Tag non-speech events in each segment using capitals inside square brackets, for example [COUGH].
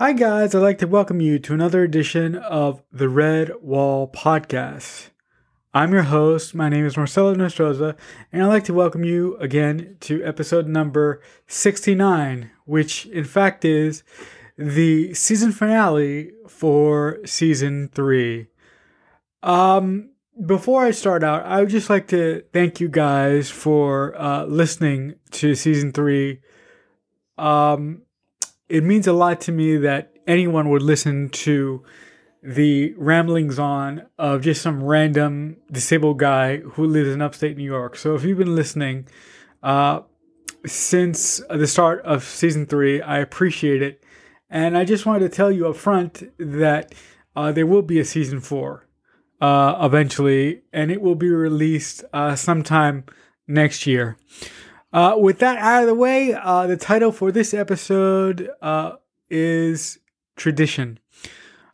Hi, guys. I'd like to welcome you to another edition of the Redwall Podcast. I'm your host. My name is Marcelo Nostroza, and I'd like to welcome you again to episode number 69, which in fact is the season finale for season three. Um, before I start out, I would just like to thank you guys for uh, listening to season three. Um, it means a lot to me that anyone would listen to the ramblings on of just some random disabled guy who lives in upstate New York. So if you've been listening uh, since the start of season three, I appreciate it. And I just wanted to tell you up front that uh, there will be a season four uh, eventually, and it will be released uh, sometime next year. Uh, with that out of the way, uh, the title for this episode uh, is Tradition.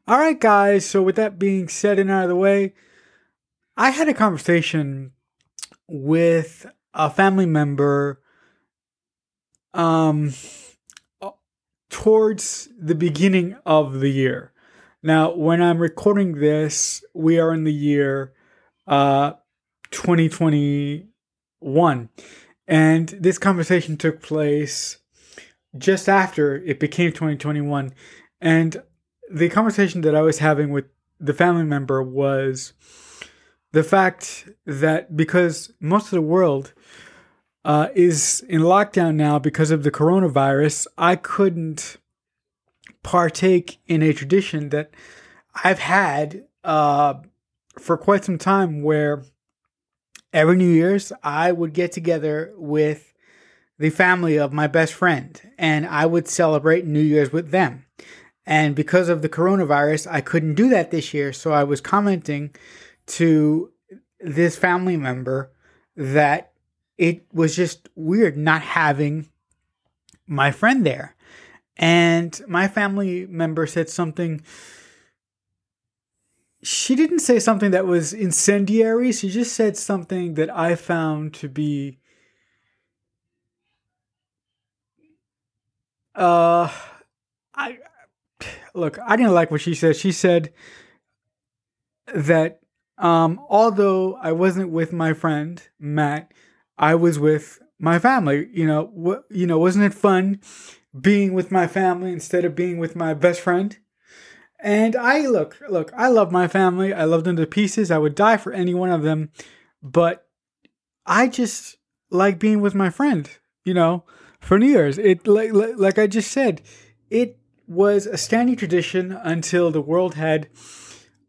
All right, guys. So, with that being said and out of the way, I had a conversation with a family member um, towards the beginning of the year. Now, when I'm recording this, we are in the year uh, 2021. And this conversation took place just after it became 2021. And the conversation that I was having with the family member was the fact that because most of the world uh, is in lockdown now because of the coronavirus, I couldn't partake in a tradition that I've had uh, for quite some time where every New Year's, I would get together with the family of my best friend and I would celebrate New Year's with them. And because of the coronavirus, I couldn't do that this year. So I was commenting to this family member that it was just weird not having my friend there. And my family member said something she didn't say something that was incendiary. She just said something that I found to be uh I look, I didn't like what she said. She said that um although I wasn't with my friend Matt, I was with my family. You know, what you know, wasn't it fun being with my family instead of being with my best friend? And I look, look, I love my family. I love them to pieces. I would die for any one of them. But I just like being with my friend, you know, for New Year's. It like like I just said, it was a standing tradition until the world had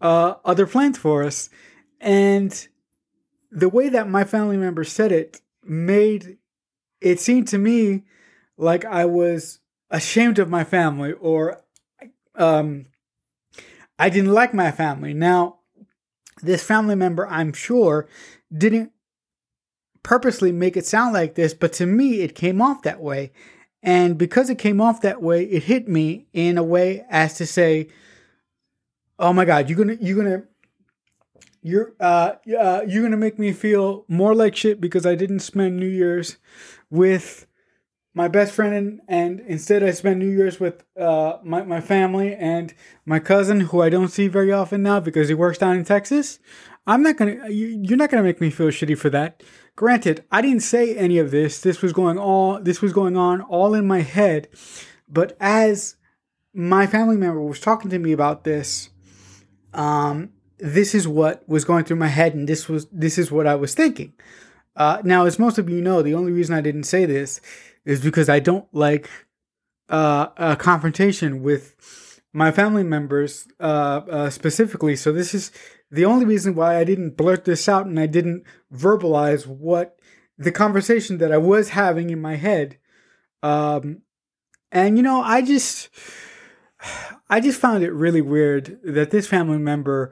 uh, other plans for us. And the way that my family member said it made it seem to me like I was ashamed of my family or um I didn't like my family. Now, this family member, I'm sure, didn't purposely make it sound like this, but to me, it came off that way. And because it came off that way, it hit me in a way as to say, "Oh my God, you're gonna, you're gonna, you're, uh, uh, you're gonna make me feel more like shit because I didn't spend New Year's with my best friend and, and instead I spent New Year's with uh, my, my family and my cousin who I don't see very often now because he works down in Texas. I'm not gonna you, you're not gonna make me feel shitty for that. Granted, I didn't say any of this. This was going all this was going on all in my head. But as my family member was talking to me about this, um, this is what was going through my head and this was this is what I was thinking. Uh, now, as most of you know, the only reason I didn't say this is because I don't like uh, a confrontation with my family members uh, uh, specifically. So this is the only reason why I didn't blurt this out and I didn't verbalize what the conversation that I was having in my head. Um, and you know, I just, [SIGHS] I just found it really weird that this family member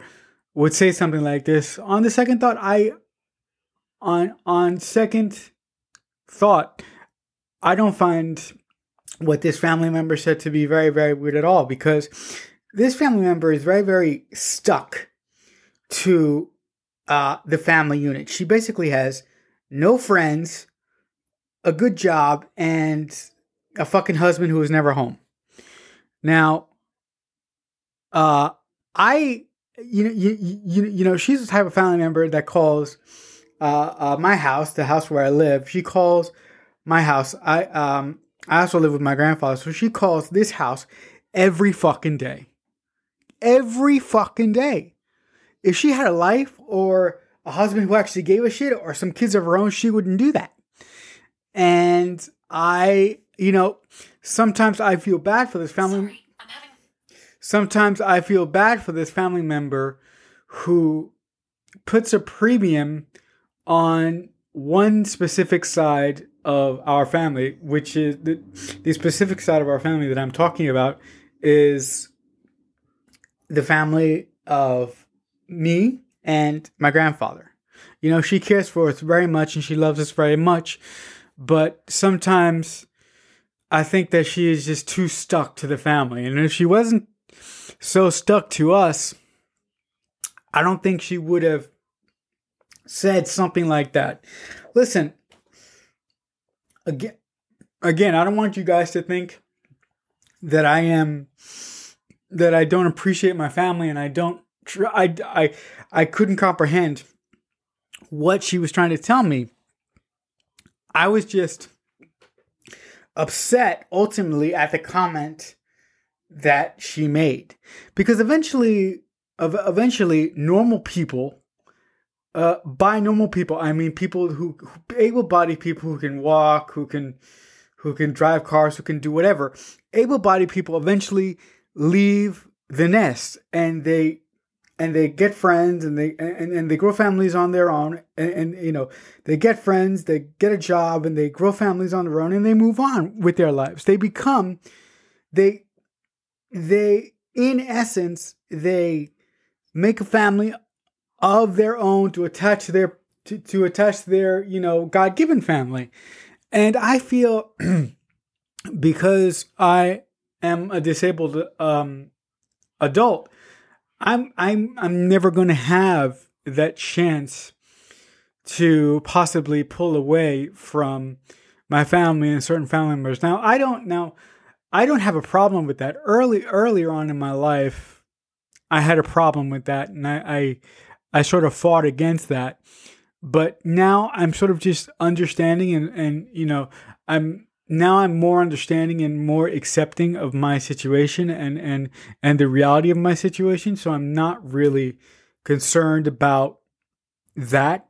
would say something like this. On the second thought, I, on on second thought, I don't find what this family member said to be very, very weird at all because this family member is very, very stuck to uh, the family unit. She basically has no friends, a good job, and a fucking husband who is never home. Now, uh, I, you know, you, you, you know, she's the type of family member that calls uh, uh, my house, the house where I live. She calls my house. I um, I also live with my grandfather, so she calls this house every fucking day, every fucking day. If she had a life or a husband who actually gave a shit or some kids of her own, she wouldn't do that. And I, you know, sometimes I feel bad for this family. Sorry, having- sometimes I feel bad for this family member who puts a premium on one specific side of our family, which is the, the specific side of our family that I'm talking about is the family of me and my grandfather. You know, she cares for us very much and she loves us very much, but sometimes I think that she is just too stuck to the family. And if she wasn't so stuck to us, I don't think she would have said something like that. Listen, again, again, I don't want you guys to think that I am that I don't appreciate my family and I don't I I I couldn't comprehend what she was trying to tell me. I was just upset ultimately at the comment that she made because eventually eventually normal people uh, by normal people, I mean people who, who able-bodied people who can walk, who can who can drive cars, who can do whatever. Able-bodied people eventually leave the nest and they and they get friends and they and, and they grow families on their own and, and you know they get friends they get a job and they grow families on their own and they move on with their lives they become they they in essence they make a family of their own to attach their to, to attach their you know god-given family. And i feel [CLEARS THROAT] because i am a disabled um adult i'm i'm i'm never going to have that chance to possibly pull away from my family and certain family members. Now i don't now i don't have a problem with that. Early earlier on in my life i had a problem with that and i, I I sort of fought against that. But now I'm sort of just understanding and, and you know, I'm now I'm more understanding and more accepting of my situation and, and, and the reality of my situation. So I'm not really concerned about that.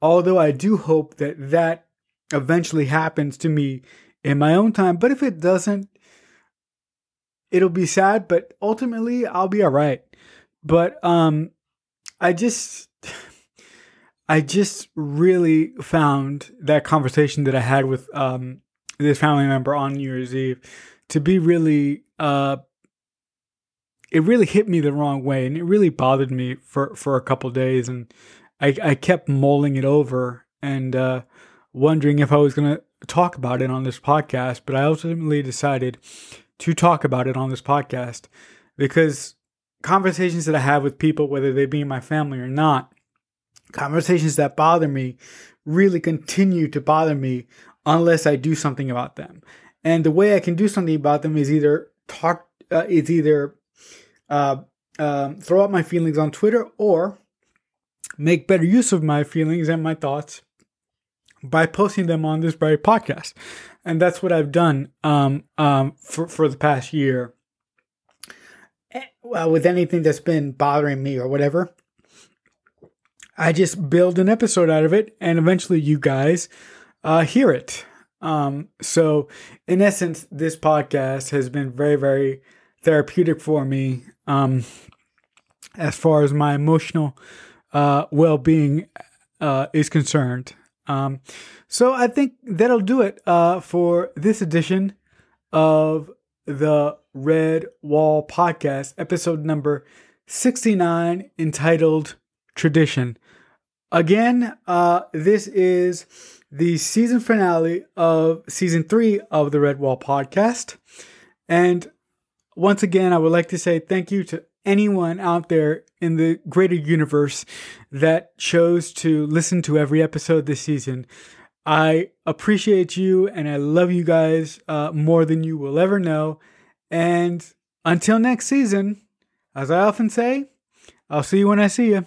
Although I do hope that that eventually happens to me in my own time. But if it doesn't, it'll be sad, but ultimately I'll be all right. But um I just [SIGHS] I just really found that conversation that I had with um, this family member on New Year's Eve to be really uh, it really hit me the wrong way and it really bothered me for for a couple days and I, I kept mulling it over and uh, wondering if I was going to talk about it on this podcast, but I ultimately decided to talk about it on this podcast because conversations that I have with people, whether they be in my family or not, conversations that bother me really continue to bother me unless I do something about them. And the way I can do something about them is either talk, uh, is either uh, um, throw out my feelings on Twitter or make better use of my feelings and my thoughts by posting them on this very podcast. And that's what I've done um, um, for, for the past year well, with anything that's been bothering me or whatever. I just build an episode out of it, and eventually you guys uh, hear it. Um, so, in essence, this podcast has been very, very therapeutic for me um, as far as my emotional uh, well being uh, is concerned. Um, so, I think that'll do it uh, for this edition of the Red Wall Podcast, episode number 69, entitled Tradition. Again, uh, this is the season finale of season three of the Redwall Podcast. And once again, I would like to say thank you to anyone out there in the greater universe that chose to listen to every episode this season. I appreciate you and I love you guys uh, more than you will ever know. And until next season, as I often say, I'll see you when I see you.